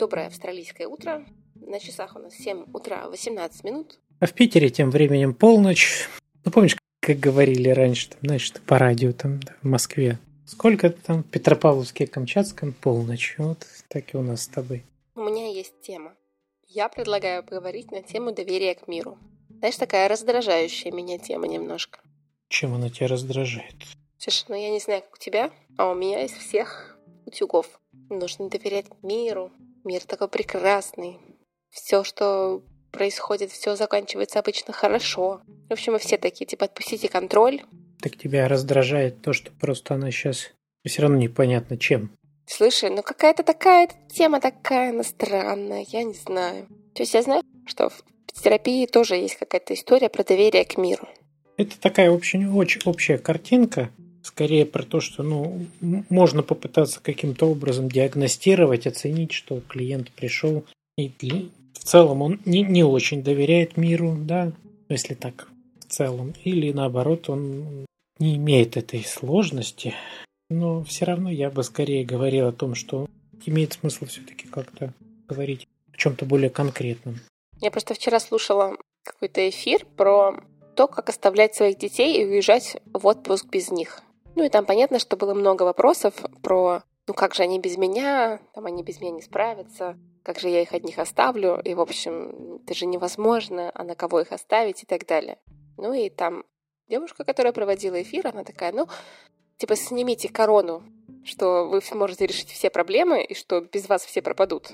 Доброе австралийское утро. На часах у нас 7 утра 18 минут. А в Питере тем временем полночь. Ну, помнишь, как говорили раньше, там, знаешь, по радио там в Москве. Сколько там в Петропавловске, Камчатском полночь. Вот так и у нас с тобой. У меня есть тема. Я предлагаю поговорить на тему доверия к миру. Знаешь, такая раздражающая меня тема немножко. Чем она тебя раздражает? Слушай, ну я не знаю, как у тебя, а у меня из всех утюгов. Нужно доверять миру. Мир такой прекрасный. Все, что происходит, все заканчивается обычно хорошо. В общем, мы все такие, типа, отпустите контроль. Так тебя раздражает то, что просто она сейчас все равно непонятно чем. Слушай, ну какая-то такая тема такая, она странная, я не знаю. То есть я знаю, что в терапии тоже есть какая-то история про доверие к миру. Это такая очень, очень общая картинка, скорее про то, что ну, можно попытаться каким-то образом диагностировать, оценить, что клиент пришел и в целом он не, не очень доверяет миру, да, если так в целом, или наоборот он не имеет этой сложности, но все равно я бы скорее говорил о том, что имеет смысл все-таки как-то говорить о чем-то более конкретном. Я просто вчера слушала какой-то эфир про то, как оставлять своих детей и уезжать в отпуск без них. Ну и там понятно, что было много вопросов про ну как же они без меня, там они без меня не справятся, как же я их от них оставлю, и, в общем, это же невозможно, а на кого их оставить и так далее. Ну и там девушка, которая проводила эфир, она такая, ну, типа, снимите корону, что вы можете решить все проблемы и что без вас все пропадут.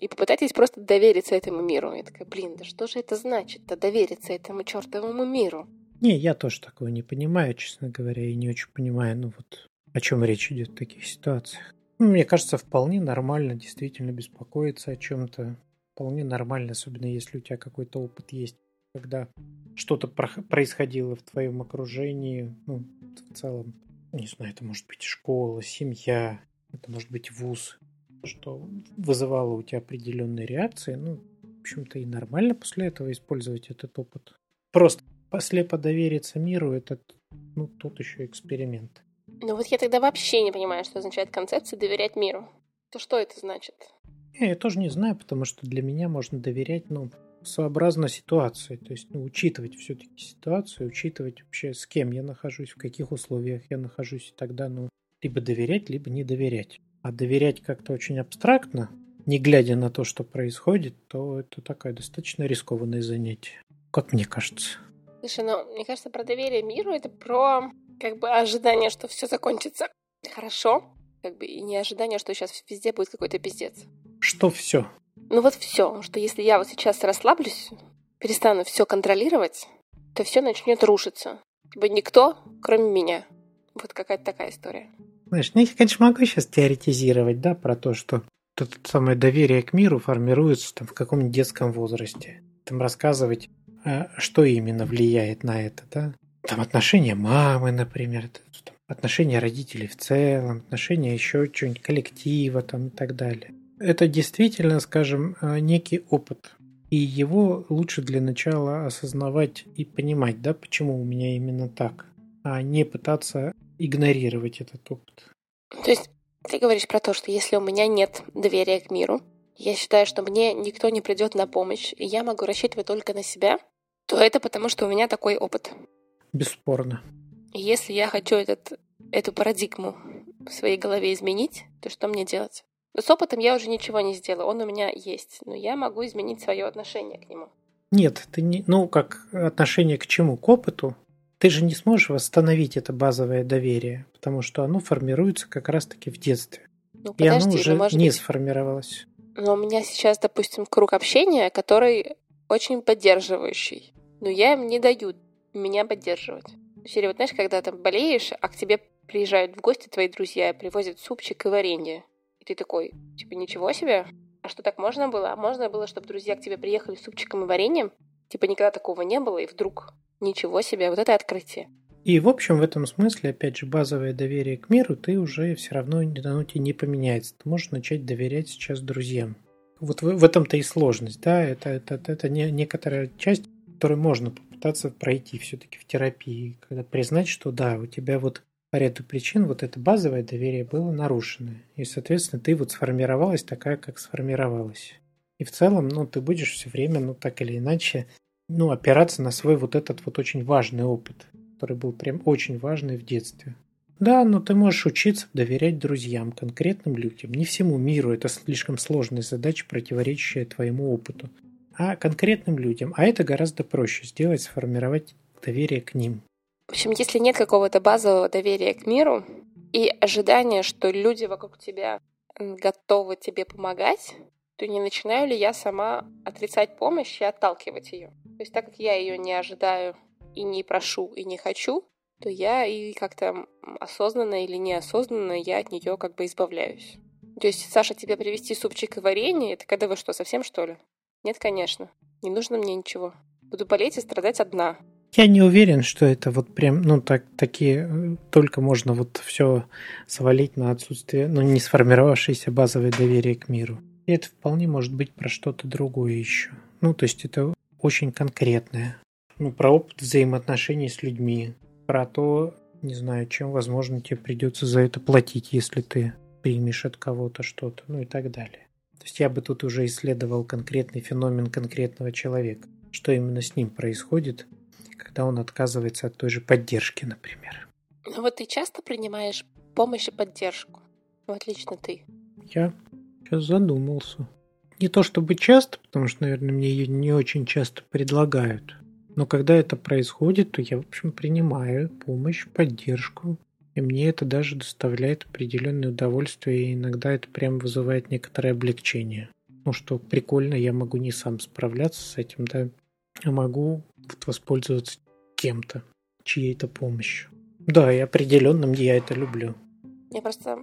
И попытайтесь просто довериться этому миру. Я такая, блин, да что же это значит-то, довериться этому чертовому миру? Не, я тоже такого не понимаю, честно говоря, и не очень понимаю, ну вот, о чем речь идет в таких ситуациях. Ну, мне кажется, вполне нормально действительно беспокоиться о чем-то. Вполне нормально, особенно если у тебя какой-то опыт есть, когда что-то происходило в твоем окружении, ну, в целом, не знаю, это может быть школа, семья, это может быть вуз, что вызывало у тебя определенные реакции, ну, в общем-то, и нормально после этого использовать этот опыт. Просто слепо довериться миру, это, ну, тут еще эксперимент. Ну вот я тогда вообще не понимаю, что означает концепция «доверять миру». То что это значит? Я, я тоже не знаю, потому что для меня можно доверять, ну, сообразно ситуации. То есть, ну, учитывать все-таки ситуацию, учитывать вообще, с кем я нахожусь, в каких условиях я нахожусь, и тогда, ну, либо доверять, либо не доверять. А доверять как-то очень абстрактно, не глядя на то, что происходит, то это такое достаточно рискованное занятие, как мне кажется. Слушай, ну, мне кажется, про доверие миру это про как бы ожидание, что все закончится хорошо, как бы и не ожидание, что сейчас везде будет какой-то пиздец. Что все? Ну вот все, что если я вот сейчас расслаблюсь, перестану все контролировать, то все начнет рушиться. Типа никто, кроме меня. Вот какая-то такая история. Знаешь, ну, я, конечно, могу сейчас теоретизировать, да, про то, что это самое доверие к миру формируется там в каком-нибудь детском возрасте. Там рассказывать, а, что именно влияет на это, да там отношения мамы, например, там, отношения родителей в целом, отношения еще чего-нибудь коллектива там и так далее. Это действительно, скажем, э, некий опыт. И его лучше для начала осознавать и понимать, да, почему у меня именно так, а не пытаться игнорировать этот опыт. То есть ты говоришь про то, что если у меня нет доверия к миру, я считаю, что мне никто не придет на помощь, и я могу рассчитывать только на себя, то это потому, что у меня такой опыт. Бесспорно. Если я хочу этот, эту парадигму в своей голове изменить, то что мне делать? Но с опытом я уже ничего не сделаю, он у меня есть, но я могу изменить свое отношение к нему. Нет, ты не, ну как отношение к чему? К опыту? Ты же не сможешь восстановить это базовое доверие, потому что оно формируется как раз-таки в детстве. Ну, подожди, и оно ну, уже может не быть... сформировалось. Но у меня сейчас, допустим, круг общения, который очень поддерживающий. Но я им не даю меня поддерживать. Серия, вот знаешь, когда там болеешь, а к тебе приезжают в гости твои друзья, привозят супчик и варенье. И ты такой, типа, ничего себе? А что, так можно было? А можно было, чтобы друзья к тебе приехали с супчиком и вареньем? Типа, никогда такого не было, и вдруг ничего себе, вот это открытие. И, в общем, в этом смысле, опять же, базовое доверие к миру ты уже все равно оно тебе не поменяется. Ты можешь начать доверять сейчас друзьям. Вот в, в этом-то и сложность, да, это, это, это, не, некоторая часть который можно попытаться пройти все-таки в терапии, когда признать, что да, у тебя вот по ряду причин вот это базовое доверие было нарушено. И, соответственно, ты вот сформировалась такая, как сформировалась. И в целом, ну, ты будешь все время, ну, так или иначе, ну, опираться на свой вот этот вот очень важный опыт, который был прям очень важный в детстве. Да, но ты можешь учиться доверять друзьям, конкретным людям, не всему миру, это слишком сложная задача, противоречащая твоему опыту, а конкретным людям. А это гораздо проще сделать, сформировать доверие к ним. В общем, если нет какого-то базового доверия к миру и ожидания, что люди вокруг тебя готовы тебе помогать, то не начинаю ли я сама отрицать помощь и отталкивать ее? То есть так как я ее не ожидаю и не прошу и не хочу, то я и как-то осознанно или неосознанно я от нее как бы избавляюсь. То есть, Саша, тебе привезти супчик и варенье, это когда вы что, совсем что ли? Нет, конечно. Не нужно мне ничего. Буду болеть и страдать одна. Я не уверен, что это вот прям, ну, так, такие, э, только можно вот все свалить на отсутствие, ну, не сформировавшееся базовое доверие к миру. И это вполне может быть про что-то другое еще. Ну, то есть это очень конкретное. Ну, про опыт взаимоотношений с людьми, про то, не знаю, чем, возможно, тебе придется за это платить, если ты примешь от кого-то что-то, ну и так далее. То есть я бы тут уже исследовал конкретный феномен конкретного человека, что именно с ним происходит, когда он отказывается от той же поддержки, например. Ну вот ты часто принимаешь помощь и поддержку? Вот лично ты. Я сейчас задумался. Не то чтобы часто, потому что, наверное, мне ее не очень часто предлагают. Но когда это происходит, то я, в общем, принимаю помощь, поддержку. И мне это даже доставляет определенное удовольствие, и иногда это прям вызывает некоторое облегчение. Ну что, прикольно, я могу не сам справляться с этим, да, а могу вот воспользоваться кем-то, чьей-то помощью. Да, и определенно я это люблю. Мне просто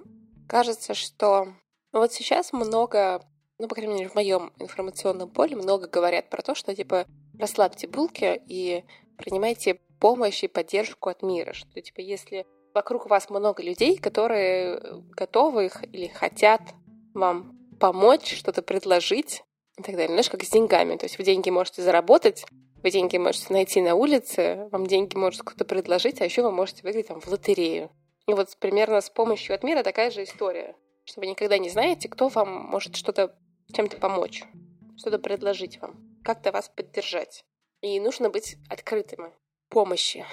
кажется, что вот сейчас много ну, по крайней мере, в моем информационном поле много говорят про то, что, типа, расслабьте булки и принимайте помощь и поддержку от мира. Что, типа, если вокруг вас много людей, которые готовы их или хотят вам помочь, что-то предложить и так далее. Знаешь, как с деньгами. То есть вы деньги можете заработать, вы деньги можете найти на улице, вам деньги может кто-то предложить, а еще вы можете выиграть там в лотерею. И вот примерно с помощью от мира такая же история, что вы никогда не знаете, кто вам может что-то чем-то помочь, что-то предложить вам, как-то вас поддержать. И нужно быть открытыми помощи.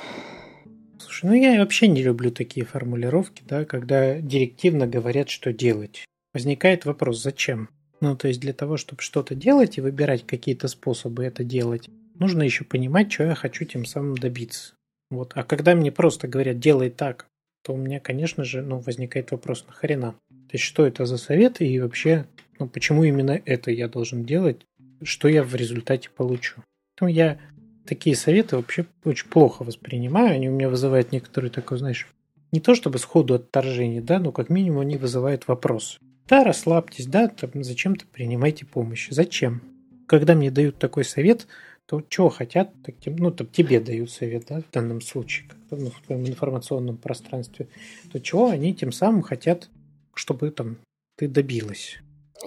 Слушай, ну я вообще не люблю такие формулировки, да, когда директивно говорят, что делать. Возникает вопрос, зачем? Ну, то есть для того, чтобы что-то делать и выбирать какие-то способы это делать, нужно еще понимать, что я хочу тем самым добиться. Вот. А когда мне просто говорят, делай так, то у меня, конечно же, ну, возникает вопрос, нахрена? То есть, что это за совет и вообще ну, почему именно это я должен делать, что я в результате получу. Поэтому я такие советы вообще очень плохо воспринимаю, они у меня вызывают некоторые такое, знаешь, не то чтобы сходу отторжение, да, но как минимум они вызывают вопрос. Да, расслабьтесь, да, там, зачем-то принимайте помощь. Зачем? Когда мне дают такой совет, то чего хотят, так, ну, там, тебе дают совет, да, в данном случае, ну, в твоем информационном пространстве, то чего они тем самым хотят, чтобы там ты добилась.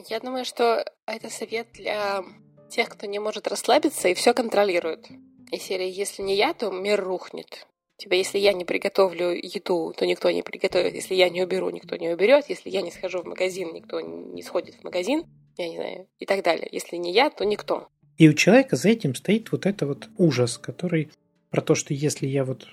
Я думаю, что это совет для тех, кто не может расслабиться и все контролирует. И серия «Если не я, то мир рухнет». Типа, если я не приготовлю еду, то никто не приготовит. Если я не уберу, никто не уберет. Если я не схожу в магазин, никто не сходит в магазин. Я не знаю. И так далее. Если не я, то никто. И у человека за этим стоит вот это вот ужас, который про то, что если я вот,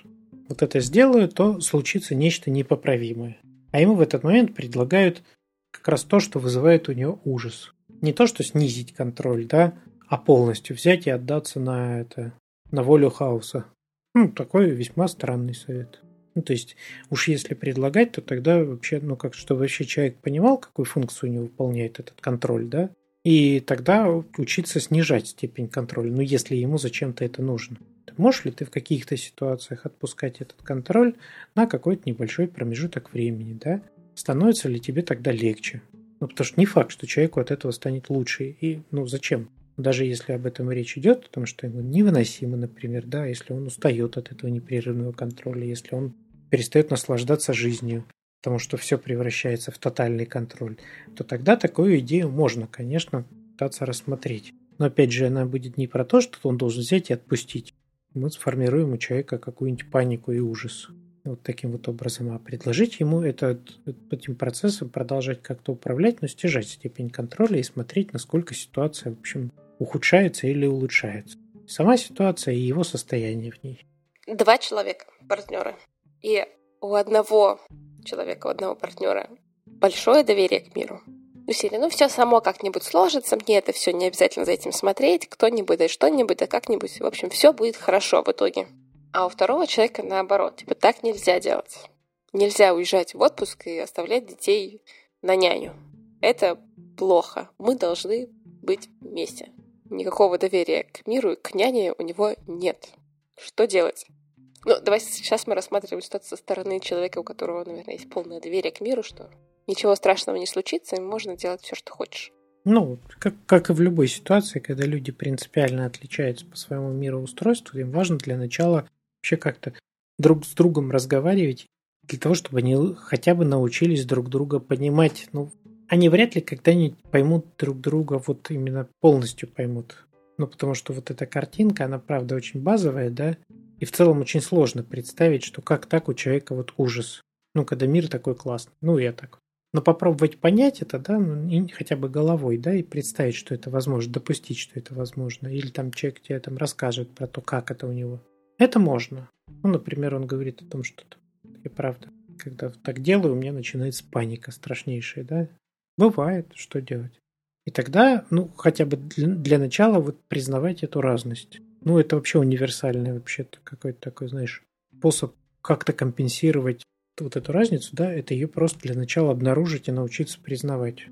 вот это сделаю, то случится нечто непоправимое. А ему в этот момент предлагают как раз то, что вызывает у нее ужас. Не то, что снизить контроль, да, а полностью взять и отдаться на это, на волю хаоса. Ну, такой весьма странный совет. Ну, то есть, уж если предлагать, то тогда вообще, ну, как, чтобы вообще человек понимал, какую функцию у него выполняет этот контроль, да, и тогда учиться снижать степень контроля, ну, если ему зачем-то это нужно. Можешь ли ты в каких-то ситуациях отпускать этот контроль на какой-то небольшой промежуток времени, да? становится ли тебе тогда легче? Ну, потому что не факт, что человеку от этого станет лучше. И, ну, зачем? Даже если об этом речь идет, потому что ему невыносимо, например, да, если он устает от этого непрерывного контроля, если он перестает наслаждаться жизнью, потому что все превращается в тотальный контроль, то тогда такую идею можно, конечно, пытаться рассмотреть. Но опять же, она будет не про то, что он должен взять и отпустить. Мы сформируем у человека какую-нибудь панику и ужас. Вот таким вот образом. А предложить ему это, этим процессом продолжать как-то управлять, но снижать степень контроля и смотреть, насколько ситуация, в общем, ухудшается или улучшается. Сама ситуация и его состояние в ней. Два человека, партнеры. И у одного человека, у одного партнера большое доверие к миру. Серии, ну, все само как-нибудь сложится, мне это все не обязательно за этим смотреть, кто-нибудь, да что-нибудь, да как-нибудь. В общем, все будет хорошо в итоге. А у второго человека наоборот. Типа, так нельзя делать. Нельзя уезжать в отпуск и оставлять детей на няню. Это плохо. Мы должны быть вместе. Никакого доверия к миру и к няне у него нет. Что делать? Ну, давай сейчас мы рассматриваем ситуацию со стороны человека, у которого, наверное, есть полное доверие к миру, что ничего страшного не случится, и можно делать все, что хочешь. Ну, как, как и в любой ситуации, когда люди принципиально отличаются по своему мироустройству, им важно для начала вообще как-то друг с другом разговаривать, для того, чтобы они хотя бы научились друг друга понимать. Ну, они вряд ли когда-нибудь поймут друг друга, вот именно полностью поймут. Ну, потому что вот эта картинка, она, правда, очень базовая, да, и в целом очень сложно представить, что как так у человека вот ужас. Ну, когда мир такой классный. Ну, я так. Но попробовать понять это, да, ну, хотя бы головой, да, и представить, что это возможно, допустить, что это возможно. Или там человек тебе там расскажет про то, как это у него. Это можно. Ну, например, он говорит о том, что и правда, когда так делаю, у меня начинается паника страшнейшая, да? Бывает, что делать. И тогда, ну, хотя бы для начала вот признавать эту разность. Ну, это вообще универсальный вообще-то какой-то такой, знаешь, способ как-то компенсировать вот эту разницу, да, это ее просто для начала обнаружить и научиться признавать.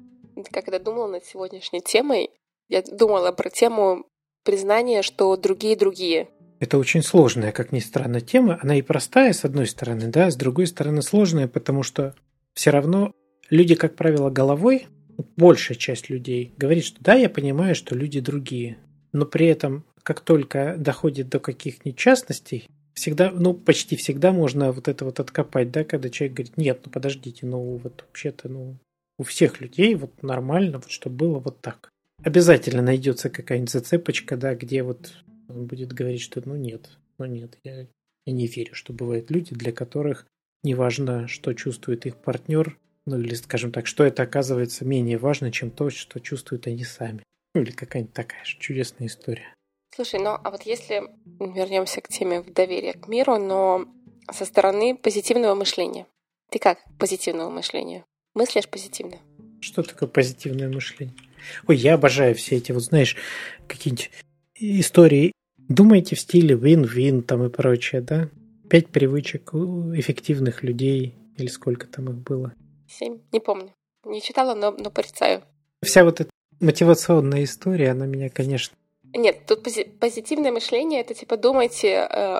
Когда думала над сегодняшней темой, я думала про тему признания, что другие другие. Это очень сложная, как ни странно, тема. Она и простая, с одной стороны, да, с другой стороны сложная, потому что все равно люди, как правило, головой, большая часть людей говорит, что да, я понимаю, что люди другие, но при этом, как только доходит до каких-нибудь частностей, всегда, ну, почти всегда можно вот это вот откопать, да, когда человек говорит, нет, ну, подождите, ну, вот вообще-то, ну, у всех людей вот нормально, вот чтобы было вот так. Обязательно найдется какая-нибудь зацепочка, да, где вот он будет говорить, что ну нет, ну нет, я, я не верю, что бывают люди, для которых неважно, что чувствует их партнер, ну или, скажем так, что это оказывается менее важно, чем то, что чувствуют они сами. Ну или какая-нибудь такая же чудесная история. Слушай, ну а вот если вернемся к теме доверия к миру, но со стороны позитивного мышления. Ты как к позитивному мышлению? Мыслишь позитивно? Что такое позитивное мышление? Ой, я обожаю все эти, вот знаешь, какие-нибудь истории Думаете в стиле win-win там и прочее, да? Пять привычек эффективных людей, или сколько там их было? Семь, не помню. Не читала, но, но порицаю. Вся вот эта мотивационная история, она меня, конечно... Нет, тут пози- позитивное мышление, это типа думайте э,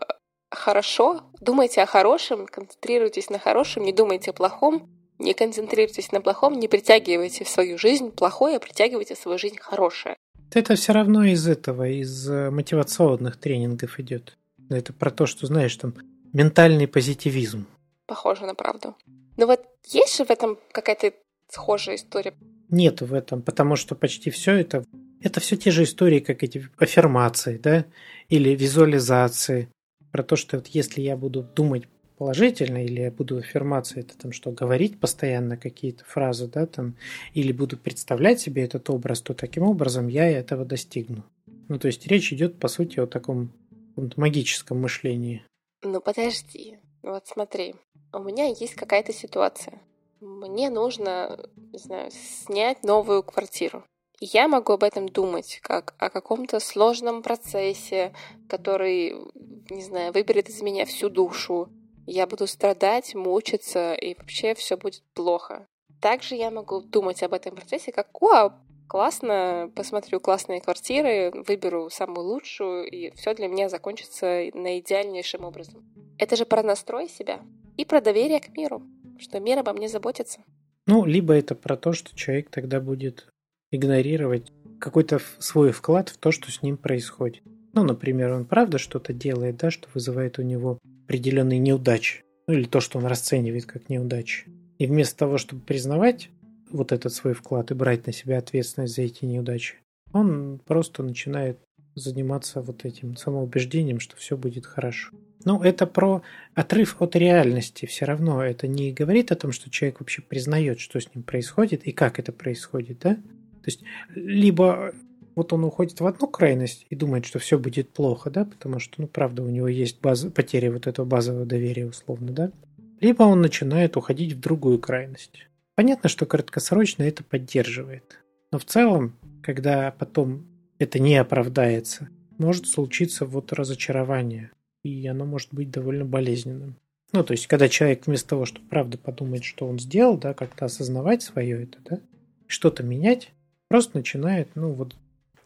хорошо, думайте о хорошем, концентрируйтесь на хорошем, не думайте о плохом, не концентрируйтесь на плохом, не притягивайте в свою жизнь плохое, а притягивайте в свою жизнь хорошее. Это все равно из этого, из э, мотивационных тренингов идет. Это про то, что, знаешь, там ментальный позитивизм. Похоже на правду. Но вот есть же в этом какая-то схожая история? Нет в этом, потому что почти все это это все те же истории, как эти аффирмации, да, или визуализации. Про то, что вот если я буду думать положительно, или я буду аффирмация, это там что, говорить постоянно какие-то фразы, да, там, или буду представлять себе этот образ, то таким образом я этого достигну. Ну, то есть речь идет, по сути, о таком магическом мышлении. Ну, подожди. Вот смотри, у меня есть какая-то ситуация. Мне нужно, не знаю, снять новую квартиру. Я могу об этом думать как о каком-то сложном процессе, который, не знаю, выберет из меня всю душу, я буду страдать, мучиться, и вообще все будет плохо. Также я могу думать об этом процессе как «О, классно, посмотрю классные квартиры, выберу самую лучшую, и все для меня закончится на идеальнейшем образом». Это же про настрой себя и про доверие к миру, что мир обо мне заботится. Ну, либо это про то, что человек тогда будет игнорировать какой-то свой вклад в то, что с ним происходит. Ну, например, он правда что-то делает, да, что вызывает у него определенные неудачи, ну или то, что он расценивает как неудачи. И вместо того, чтобы признавать вот этот свой вклад и брать на себя ответственность за эти неудачи, он просто начинает заниматься вот этим самоубеждением, что все будет хорошо. Ну, это про отрыв от реальности. Все равно это не говорит о том, что человек вообще признает, что с ним происходит и как это происходит, да? То есть, либо вот он уходит в одну крайность и думает, что все будет плохо, да, потому что, ну, правда, у него есть база, потеря вот этого базового доверия, условно, да, либо он начинает уходить в другую крайность. Понятно, что краткосрочно это поддерживает, но в целом, когда потом это не оправдается, может случиться вот разочарование, и оно может быть довольно болезненным. Ну, то есть, когда человек вместо того, чтобы правда подумать, что он сделал, да, как-то осознавать свое это, да, что-то менять, просто начинает, ну, вот,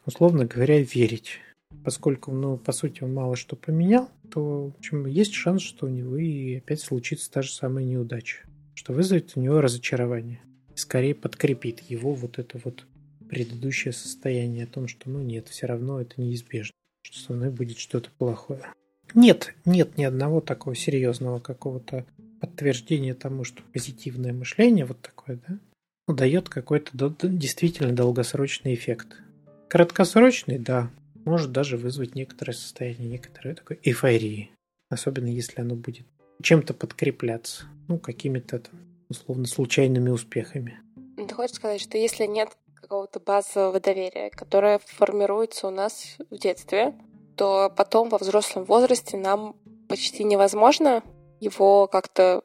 условно говоря, верить. Поскольку, ну, по сути, он мало что поменял, то, в общем, есть шанс, что у него и опять случится та же самая неудача, что вызовет у него разочарование. И скорее подкрепит его вот это вот предыдущее состояние о том, что ну нет, все равно это неизбежно, что со мной будет что-то плохое. Нет, нет ни одного такого серьезного какого-то подтверждения тому, что позитивное мышление вот такое, да, дает какой-то действительно долгосрочный эффект. Краткосрочный, да, может даже вызвать некоторое состояние, некоторой такой эйфории. Особенно если оно будет чем-то подкрепляться. Ну, какими-то там, условно случайными успехами. Ты хочешь сказать, что если нет какого-то базового доверия, которое формируется у нас в детстве, то потом во взрослом возрасте нам почти невозможно его как-то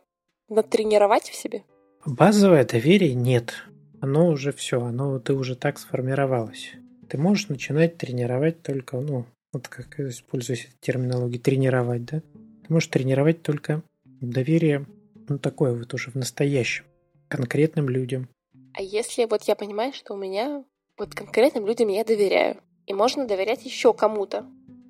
натренировать в себе? Базовое доверие нет. Оно уже все, оно ты уже так сформировалось. Ты можешь начинать тренировать только, ну, вот как используюсь терминологию, тренировать, да? Ты можешь тренировать только доверие, ну, такое вот уже в настоящем, конкретным людям, а если вот я понимаю, что у меня вот конкретным людям я доверяю, и можно доверять еще кому-то,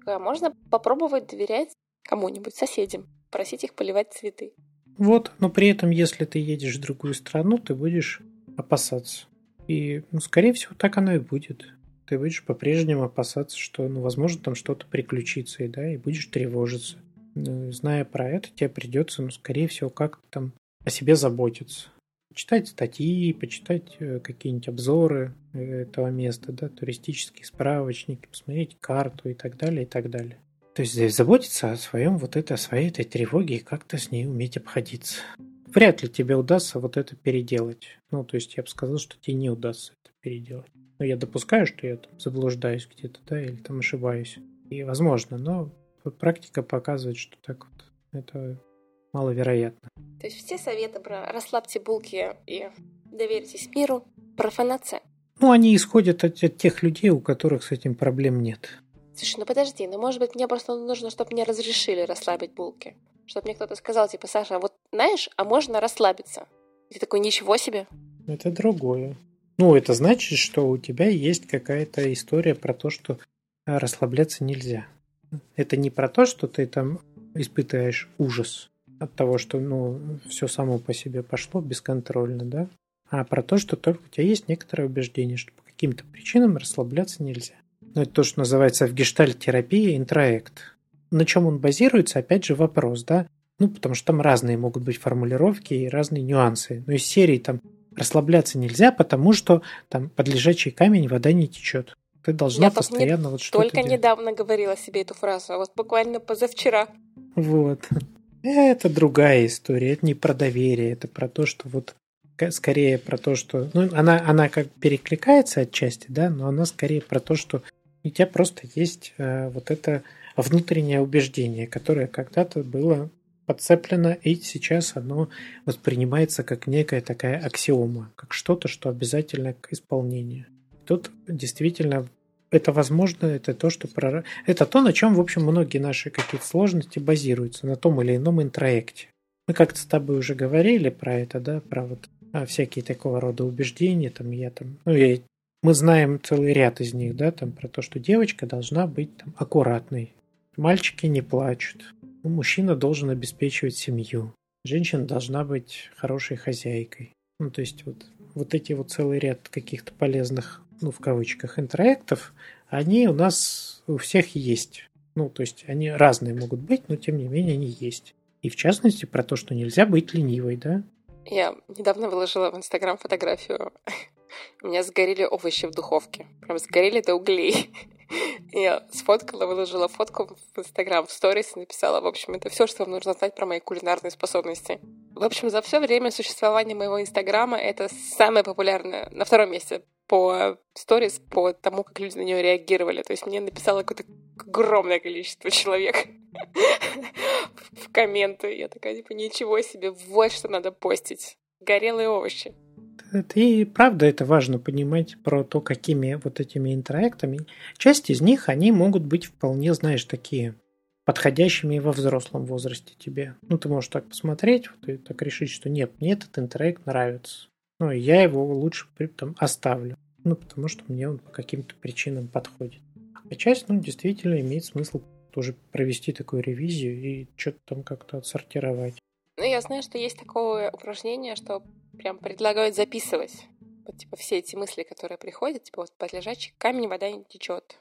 а можно попробовать доверять кому-нибудь, соседям, просить их поливать цветы. Вот, но при этом, если ты едешь в другую страну, ты будешь опасаться. И, ну, скорее всего, так оно и будет. Ты будешь по-прежнему опасаться, что, ну, возможно, там что-то приключится, и, да, и будешь тревожиться. Ну, зная про это, тебе придется, ну, скорее всего, как-то там о себе заботиться почитать статьи, почитать э, какие-нибудь обзоры э, этого места, да, туристические справочники, посмотреть карту и так далее, и так далее. То есть заботиться о своем вот этой, о своей этой тревоге и как-то с ней уметь обходиться. Вряд ли тебе удастся вот это переделать. Ну, то есть я бы сказал, что тебе не удастся это переделать. Но я допускаю, что я там заблуждаюсь где-то, да, или там ошибаюсь. И возможно, но практика показывает, что так вот это маловероятно. То есть все советы про расслабьте булки и доверьтесь миру – профанация? Ну, они исходят от, от тех людей, у которых с этим проблем нет. Слушай, ну подожди, ну может быть мне просто нужно, чтобы мне разрешили расслабить булки. Чтобы мне кто-то сказал, типа, Саша, вот знаешь, а можно расслабиться. Ты такой, ничего себе. Это другое. Ну, это значит, что у тебя есть какая-то история про то, что расслабляться нельзя. Это не про то, что ты там испытываешь ужас от того, что ну, все само по себе пошло бесконтрольно, да, а про то, что только у тебя есть некоторое убеждение, что по каким-то причинам расслабляться нельзя. Ну, это то, что называется в гештальт-терапии интроект. На чем он базируется, опять же, вопрос, да? Ну, потому что там разные могут быть формулировки и разные нюансы. Но из серии там расслабляться нельзя, потому что там под лежачий камень вода не течет. Ты должна Я постоянно вот что-то Только делать. недавно говорила себе эту фразу, а вот буквально позавчера. Вот. Это другая история, это не про доверие, это про то, что вот скорее про то, что... Ну, она, она как перекликается отчасти, да, но она скорее про то, что у тебя просто есть э, вот это внутреннее убеждение, которое когда-то было подцеплено, и сейчас оно воспринимается как некая такая аксиома, как что-то, что обязательно к исполнению. Тут действительно это возможно, это то, что про... это то, на чем, в общем, многие наши какие-то сложности базируются, на том или ином интроекте. Мы как-то с тобой уже говорили про это, да, про вот а, всякие такого рода убеждения, там, я там, ну, я, мы знаем целый ряд из них, да, там, про то, что девочка должна быть там аккуратной, мальчики не плачут, ну, мужчина должен обеспечивать семью, женщина должна быть хорошей хозяйкой. Ну, то есть вот, вот эти вот целый ряд каких-то полезных ну, в кавычках, интроектов, они у нас у всех есть. Ну, то есть они разные могут быть, но тем не менее они есть. И в частности про то, что нельзя быть ленивой, да? Я недавно выложила в Инстаграм фотографию У меня сгорели овощи в духовке. Прям сгорели до углей. Я сфоткала, выложила фотку в Инстаграм, в сторис, написала, в общем, это все, что вам нужно знать про мои кулинарные способности. В общем, за все время существования моего Инстаграма это самое популярное, на втором месте по сторис, по тому, как люди на нее реагировали. То есть мне написало какое-то огромное количество человек в комменты. Я такая, типа, ничего себе, вот что надо постить. Горелые овощи. И правда это важно понимать про то, какими вот этими интерактами. Часть из них, они могут быть вполне, знаешь, такие подходящими во взрослом возрасте тебе. Ну, ты можешь так посмотреть, вот, и так решить, что нет, мне этот интеракт нравится. Ну, я его лучше там оставлю. Ну, потому что мне он по каким-то причинам подходит. А часть, ну, действительно имеет смысл тоже провести такую ревизию и что-то там как-то отсортировать. Ну, я знаю, что есть такое упражнение, что прям предлагают записывать. Вот, типа, все эти мысли, которые приходят, типа, вот под лежачий камень вода не течет.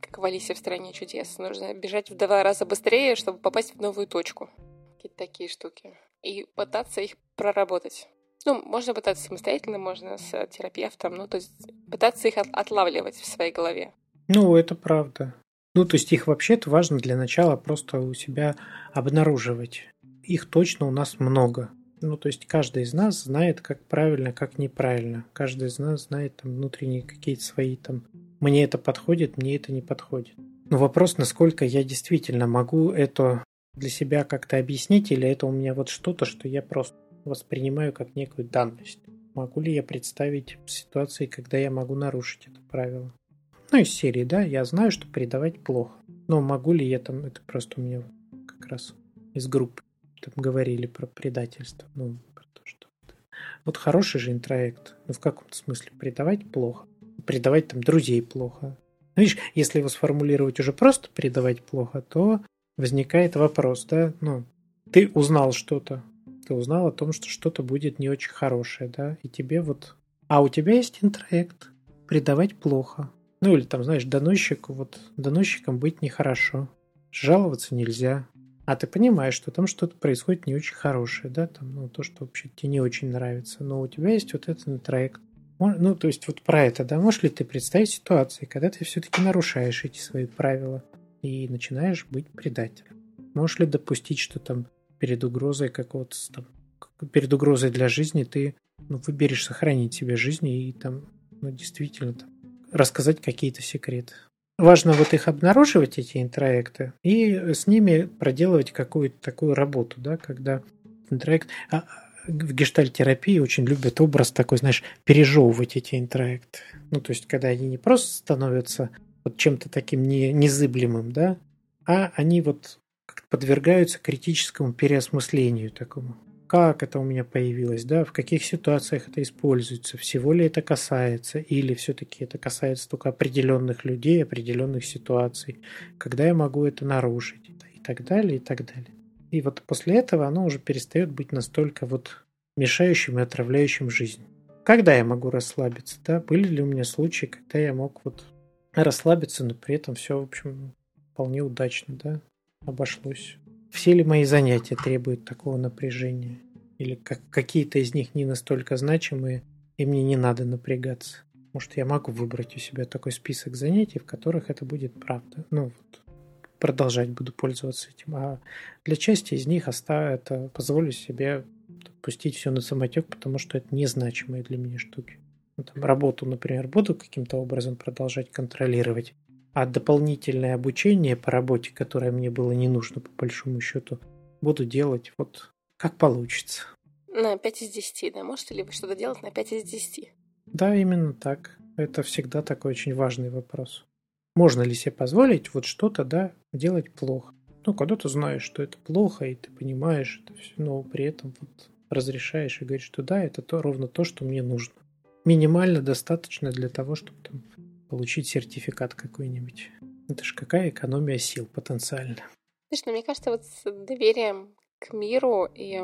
Как в Алисе в стране чудес. Нужно бежать в два раза быстрее, чтобы попасть в новую точку. Какие-то такие штуки. И пытаться их проработать. Ну, можно пытаться самостоятельно, можно с терапевтом, ну, то есть пытаться их отлавливать в своей голове. Ну, это правда. Ну, то есть их вообще-то важно для начала просто у себя обнаруживать. Их точно у нас много. Ну, то есть каждый из нас знает, как правильно, как неправильно. Каждый из нас знает там внутренние какие-то свои там «мне это подходит, мне это не подходит». Но вопрос, насколько я действительно могу это для себя как-то объяснить, или это у меня вот что-то, что я просто воспринимаю как некую данность. Могу ли я представить ситуации, когда я могу нарушить это правило? Ну, из серии, да, я знаю, что предавать плохо. Но могу ли я там, это просто у меня как раз из группы там говорили про предательство. Ну, про то, что... Вот хороший же интроект. Ну, в каком-то смысле предавать плохо. Предавать там друзей плохо. Ну, видишь, если его сформулировать уже просто предавать плохо, то возникает вопрос, да, ну, ты узнал что-то, ты узнал о том, что что-то будет не очень хорошее, да, и тебе вот... А у тебя есть интроект. Предавать плохо. Ну или там, знаешь, доносчику, вот доносчиком быть нехорошо. Жаловаться нельзя. А ты понимаешь, что там что-то происходит не очень хорошее, да, там, ну, то, что вообще тебе не очень нравится. Но у тебя есть вот этот трек. Ну, то есть вот про это, да, можешь ли ты представить ситуации, когда ты все-таки нарушаешь эти свои правила и начинаешь быть предателем? Можешь ли допустить, что там перед угрозой какого-то там, перед угрозой для жизни ты ну, выберешь сохранить себе жизнь и там, ну, действительно там, рассказать какие-то секреты. Важно вот их обнаруживать, эти интроекты, и с ними проделывать какую-то такую работу, да, когда интроект... А, в гештальтерапии очень любят образ такой, знаешь, пережевывать эти интроекты. Ну, то есть, когда они не просто становятся вот чем-то таким не, незыблемым, да, а они вот подвергаются критическому переосмыслению такому как это у меня появилось, да, в каких ситуациях это используется, всего ли это касается, или все-таки это касается только определенных людей, определенных ситуаций, когда я могу это нарушить, и так далее, и так далее. И вот после этого оно уже перестает быть настолько вот мешающим и отравляющим жизнь. Когда я могу расслабиться, да, были ли у меня случаи, когда я мог вот расслабиться, но при этом все, в общем, вполне удачно, да, обошлось. Все ли мои занятия требуют такого напряжения? Или как, какие-то из них не настолько значимые, и мне не надо напрягаться? Может, я могу выбрать у себя такой список занятий, в которых это будет правда. Ну, вот, продолжать буду пользоваться этим. А для части из них оставлю это, позволю себе пустить все на самотек, потому что это незначимые для меня штуки. Ну, там, работу, например, буду каким-то образом продолжать контролировать, а дополнительное обучение по работе, которое мне было не нужно по большому счету, буду делать вот как получится. На 5 из 10, да? Можете ли вы что-то делать на 5 из 10? Да, именно так. Это всегда такой очень важный вопрос. Можно ли себе позволить вот что-то, да, делать плохо? Ну, когда ты знаешь, что это плохо, и ты понимаешь это все, но при этом вот разрешаешь и говоришь, что да, это то, ровно то, что мне нужно. Минимально достаточно для того, чтобы там получить сертификат какой-нибудь. Это же какая экономия сил потенциально. Слушай, ну, мне кажется, вот с доверием к миру и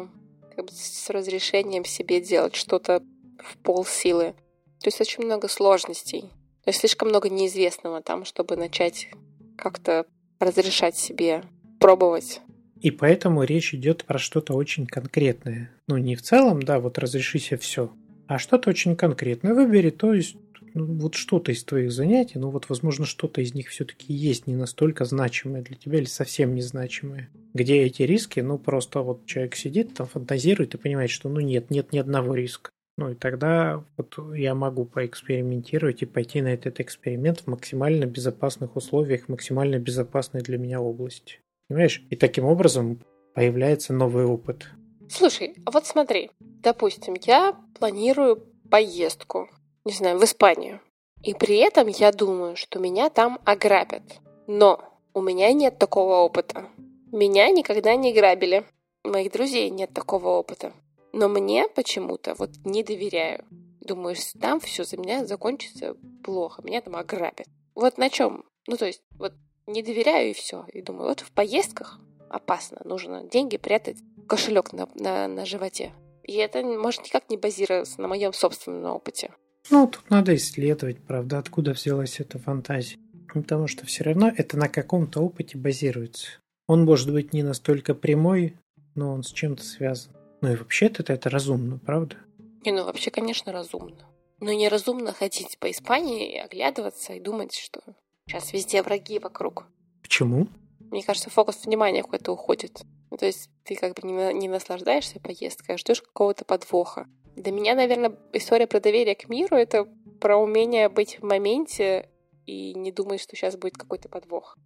как бы с разрешением себе делать что-то в пол силы. То есть очень много сложностей. То есть слишком много неизвестного там, чтобы начать как-то разрешать себе пробовать. И поэтому речь идет про что-то очень конкретное. Ну, не в целом, да, вот разреши себе все, а что-то очень конкретное. Выбери, то есть ну, вот что-то из твоих занятий, ну вот, возможно, что-то из них все-таки есть не настолько значимое для тебя или совсем незначимое. Где эти риски, ну просто вот человек сидит, там фантазирует и понимает, что ну нет, нет ни одного риска. Ну и тогда вот я могу поэкспериментировать и пойти на этот эксперимент в максимально безопасных условиях, максимально безопасной для меня области. Понимаешь? И таким образом появляется новый опыт. Слушай, а вот смотри, допустим, я планирую поездку, не знаю, в Испанию. И при этом я думаю, что меня там ограбят. Но у меня нет такого опыта. Меня никогда не грабили. Моих друзей нет такого опыта. Но мне почему-то вот не доверяю. Думаю, там все за меня закончится плохо, меня там ограбят. Вот на чем? Ну, то есть, вот не доверяю и все. И думаю, вот в поездках опасно, нужно деньги прятать, кошелек на, на, на животе. И это может никак не базироваться на моем собственном опыте. Ну, тут надо исследовать, правда, откуда взялась эта фантазия. Потому что все равно это на каком-то опыте базируется. Он может быть не настолько прямой, но он с чем-то связан. Ну и вообще-то это разумно, правда? Не, ну вообще, конечно, разумно. Но неразумно ходить по Испании и оглядываться и думать, что сейчас везде враги вокруг. Почему? Мне кажется, фокус внимания куда-то уходит. Ну, то есть ты как бы не, не наслаждаешься поездкой, а ждешь какого-то подвоха. Для меня, наверное, история про доверие к миру — это про умение быть в моменте и не думать, что сейчас будет какой-то подвох.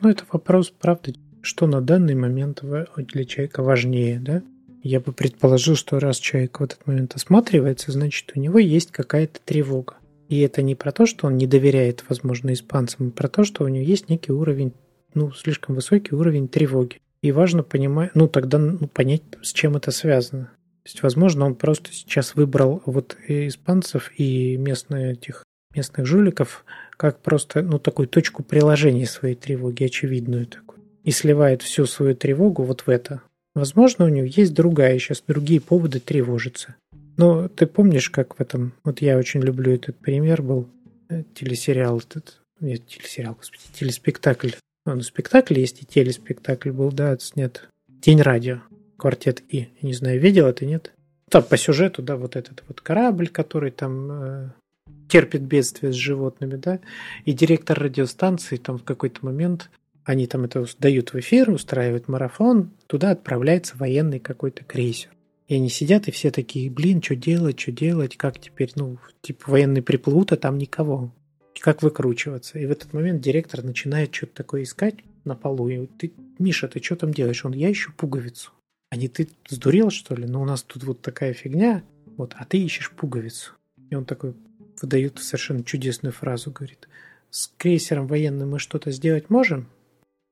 Ну это вопрос, правда, что на данный момент для человека важнее, да? Я бы предположил, что раз человек в этот момент осматривается, значит, у него есть какая-то тревога. И это не про то, что он не доверяет, возможно, испанцам, а про то, что у него есть некий уровень, ну, слишком высокий уровень тревоги. И важно понимать, ну, тогда ну, понять, с чем это связано. То есть, возможно, он просто сейчас выбрал вот испанцев и местных этих местных жуликов как просто, ну, такую точку приложения своей тревоги, очевидную такую. И сливает всю свою тревогу вот в это. Возможно, у него есть другая, сейчас другие поводы тревожиться. Но ты помнишь, как в этом... Вот я очень люблю этот пример был. Э, телесериал этот... Нет, телесериал, господи, телеспектакль. А, ну, спектакль есть и телеспектакль был, да, снят. День радио. Квартет И. Я не знаю, видел это, нет? Там по сюжету, да, вот этот вот корабль, который там э, терпит бедствие с животными, да, и директор радиостанции там в какой-то момент они там это дают в эфир, устраивают марафон, туда отправляется военный какой-то крейсер. И они сидят, и все такие, блин, что делать, что делать, как теперь, ну, типа военные приплывут, а там никого. Как выкручиваться? И в этот момент директор начинает что-то такое искать на полу. И ты, Миша, ты что там делаешь? Он, я ищу пуговицу. А не ты сдурел, что ли? Ну, у нас тут вот такая фигня, вот, а ты ищешь пуговицу. И он такой выдает совершенно чудесную фразу, говорит, с крейсером военным мы что-то сделать можем?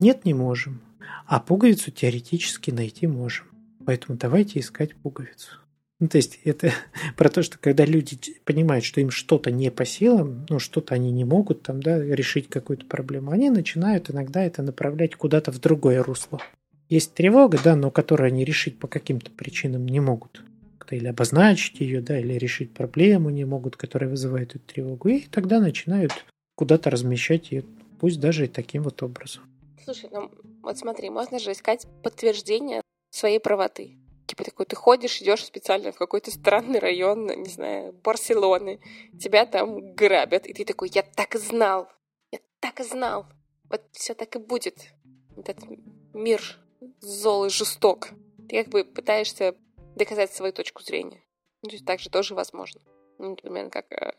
Нет, не можем. А пуговицу теоретически найти можем. Поэтому давайте искать пуговицу. Ну, то есть это про то, что когда люди понимают, что им что-то не по силам, ну, что-то они не могут там, да, решить какую-то проблему, они начинают иногда это направлять куда-то в другое русло. Есть тревога, да, но которую они решить по каким-то причинам не могут. Или обозначить ее, да, или решить проблему не могут, которая вызывает эту тревогу. И тогда начинают куда-то размещать ее, пусть даже и таким вот образом. Слушай, ну вот смотри, можно же искать подтверждение своей правоты. Типа такой, ты ходишь, идешь специально в какой-то странный район, не знаю, Барселоны, тебя там грабят, и ты такой, я так и знал, я так и знал, вот все так и будет. Этот мир зол и жесток. Ты как бы пытаешься доказать свою точку зрения. Ну, то есть так же тоже возможно. Ну, например, как э,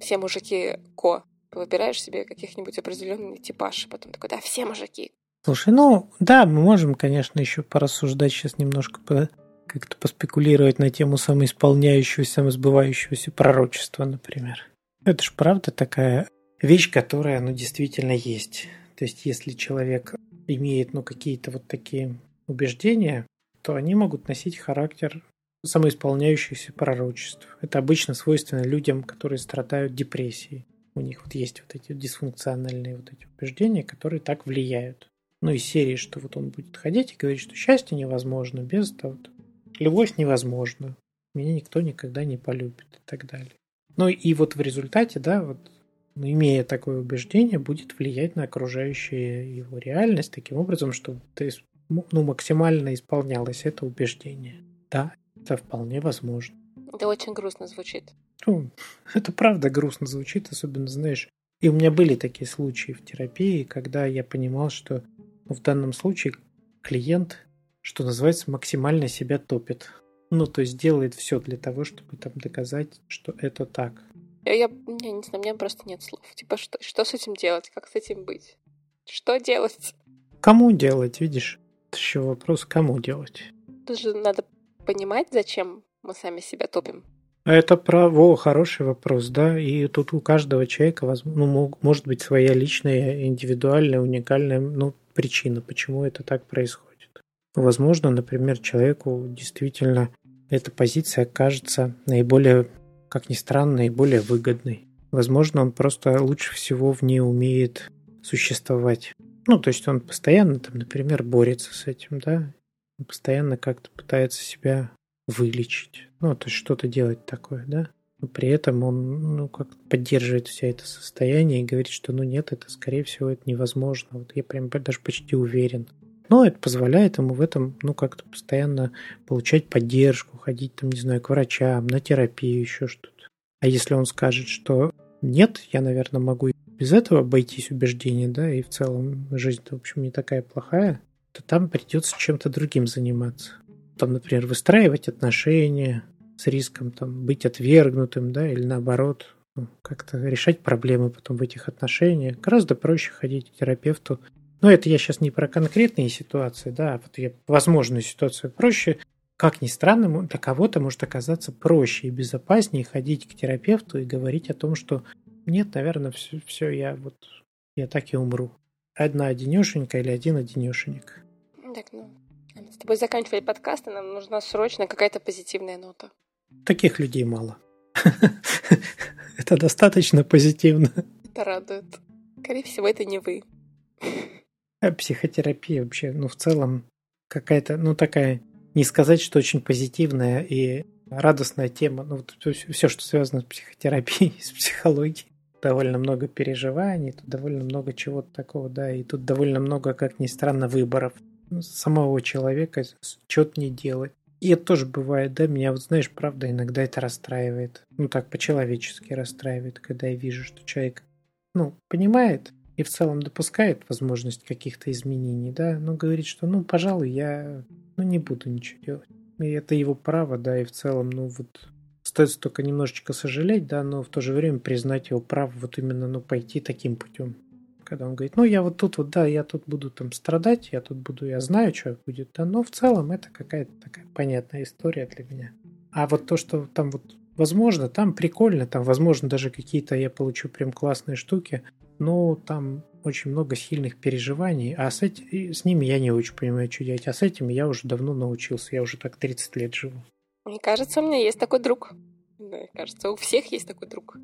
все мужики Ко выбираешь себе каких-нибудь определенный типаж, и потом такой, да, все мужики. Слушай, ну да, мы можем, конечно, еще порассуждать сейчас немножко, по, как-то поспекулировать на тему самоисполняющегося, самосбывающегося пророчества, например. Это же правда такая вещь, которая, ну, действительно есть. То есть, если человек имеет, ну, какие-то вот такие убеждения, то они могут носить характер самоисполняющихся пророчеств. Это обычно свойственно людям, которые страдают депрессией у них вот есть вот эти дисфункциональные вот эти убеждения, которые так влияют. Ну, из серии, что вот он будет ходить и говорить, что счастье невозможно без того, любовь невозможна, меня никто никогда не полюбит и так далее. Ну и вот в результате, да, вот имея такое убеждение, будет влиять на окружающую его реальность таким образом, чтобы ты, ну, максимально исполнялось это убеждение. Да, это вполне возможно. Это очень грустно звучит. Ну, это правда грустно звучит, особенно, знаешь, и у меня были такие случаи в терапии, когда я понимал, что в данном случае клиент, что называется, максимально себя топит. Ну, то есть делает все для того, чтобы там доказать, что это так. Я, я, я не знаю, у меня просто нет слов. Типа, что, что с этим делать? Как с этим быть? Что делать? Кому делать, видишь? Это еще вопрос, кому делать. Тут же надо понимать, зачем мы сами себя топим. Это право, хороший вопрос, да. И тут у каждого человека, ну, может быть своя личная, индивидуальная, уникальная ну, причина, почему это так происходит. Возможно, например, человеку действительно эта позиция кажется наиболее, как ни странно, наиболее выгодной. Возможно, он просто лучше всего в ней умеет существовать. Ну, то есть он постоянно, там, например, борется с этим, да, он постоянно как-то пытается себя вылечить. Ну, то есть что-то делать такое, да. Но при этом он, ну, как поддерживает все это состояние и говорит, что, ну, нет, это, скорее всего, это невозможно. Вот я прям даже почти уверен. Но это позволяет ему в этом, ну, как-то постоянно получать поддержку, ходить, там, не знаю, к врачам, на терапию, еще что-то. А если он скажет, что нет, я, наверное, могу без этого обойтись убеждения, да, и в целом жизнь-то, в общем, не такая плохая, то там придется чем-то другим заниматься там, например, выстраивать отношения с риском там, быть отвергнутым, да, или наоборот, ну, как-то решать проблемы потом в этих отношениях. Гораздо проще ходить к терапевту. Но это я сейчас не про конкретные ситуации, да, а вот я возможную ситуацию проще. Как ни странно, для кого-то может оказаться проще и безопаснее ходить к терапевту и говорить о том, что нет, наверное, все, все я вот я так и умру. Одна одинешенька или один одинешенек. Так, ну, с тобой заканчивали подкаст, и нам нужна срочно какая-то позитивная нота. Таких людей мало. Это достаточно позитивно. Это радует. Скорее всего, это не вы. А психотерапия вообще, ну, в целом, какая-то, ну, такая, не сказать, что очень позитивная и радостная тема. Ну, вот все, что связано с психотерапией, с психологией. Довольно много переживаний, тут довольно много чего-то такого, да, и тут довольно много, как ни странно, выборов самого человека, что-то не делать. И это тоже бывает, да, меня вот, знаешь, правда, иногда это расстраивает. Ну, так, по-человечески расстраивает, когда я вижу, что человек, ну, понимает и в целом допускает возможность каких-то изменений, да, но говорит, что, ну, пожалуй, я, ну, не буду ничего делать. И это его право, да, и в целом, ну, вот, стоит только немножечко сожалеть, да, но в то же время признать его право вот именно, ну, пойти таким путем когда он говорит, ну я вот тут вот, да, я тут буду там страдать, я тут буду, я знаю, что будет, да, но в целом это какая-то такая понятная история для меня. А вот то, что там вот возможно, там прикольно, там возможно даже какие-то я получу прям классные штуки, но там очень много сильных переживаний, а с, эти, с ними я не очень понимаю, что делать, а с этим я уже давно научился, я уже так 30 лет живу. Мне кажется, у меня есть такой друг. Да, кажется, у всех есть такой друг.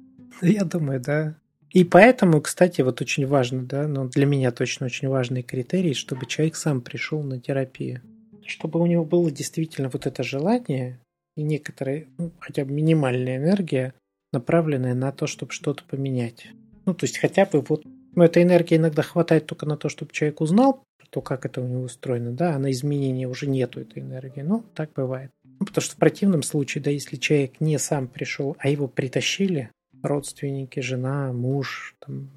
Я думаю, да. И поэтому, кстати, вот очень важно, да, ну, для меня точно очень важный критерий, чтобы человек сам пришел на терапию. Чтобы у него было действительно вот это желание и некоторая, ну, хотя бы минимальная энергия, направленная на то, чтобы что-то поменять. Ну, то есть хотя бы вот, ну, этой энергии иногда хватает только на то, чтобы человек узнал то, как это у него устроено, да, а на изменения уже нету этой энергии. Ну, так бывает. Ну, потому что в противном случае, да, если человек не сам пришел, а его притащили, родственники, жена, муж, там,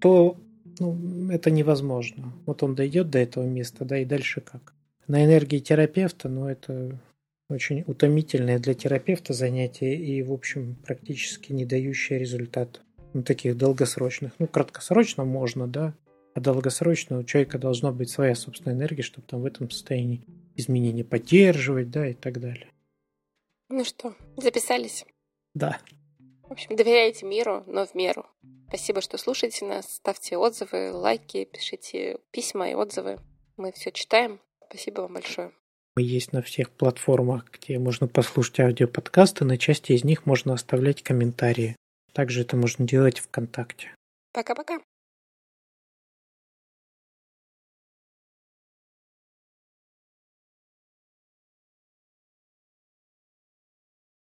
то ну, это невозможно. Вот он дойдет до этого места, да, и дальше как? На энергии терапевта, ну, это очень утомительное для терапевта занятие и, в общем, практически не дающее результат. Ну, таких долгосрочных. Ну, краткосрочно можно, да, а долгосрочно у человека должна быть своя собственная энергия, чтобы там в этом состоянии изменения поддерживать, да, и так далее. Ну что, записались? Да. В общем, доверяйте миру, но в меру. Спасибо, что слушаете нас. Ставьте отзывы, лайки, пишите письма и отзывы. Мы все читаем. Спасибо вам большое. Мы есть на всех платформах, где можно послушать аудиоподкасты. На части из них можно оставлять комментарии. Также это можно делать ВКонтакте. Пока-пока.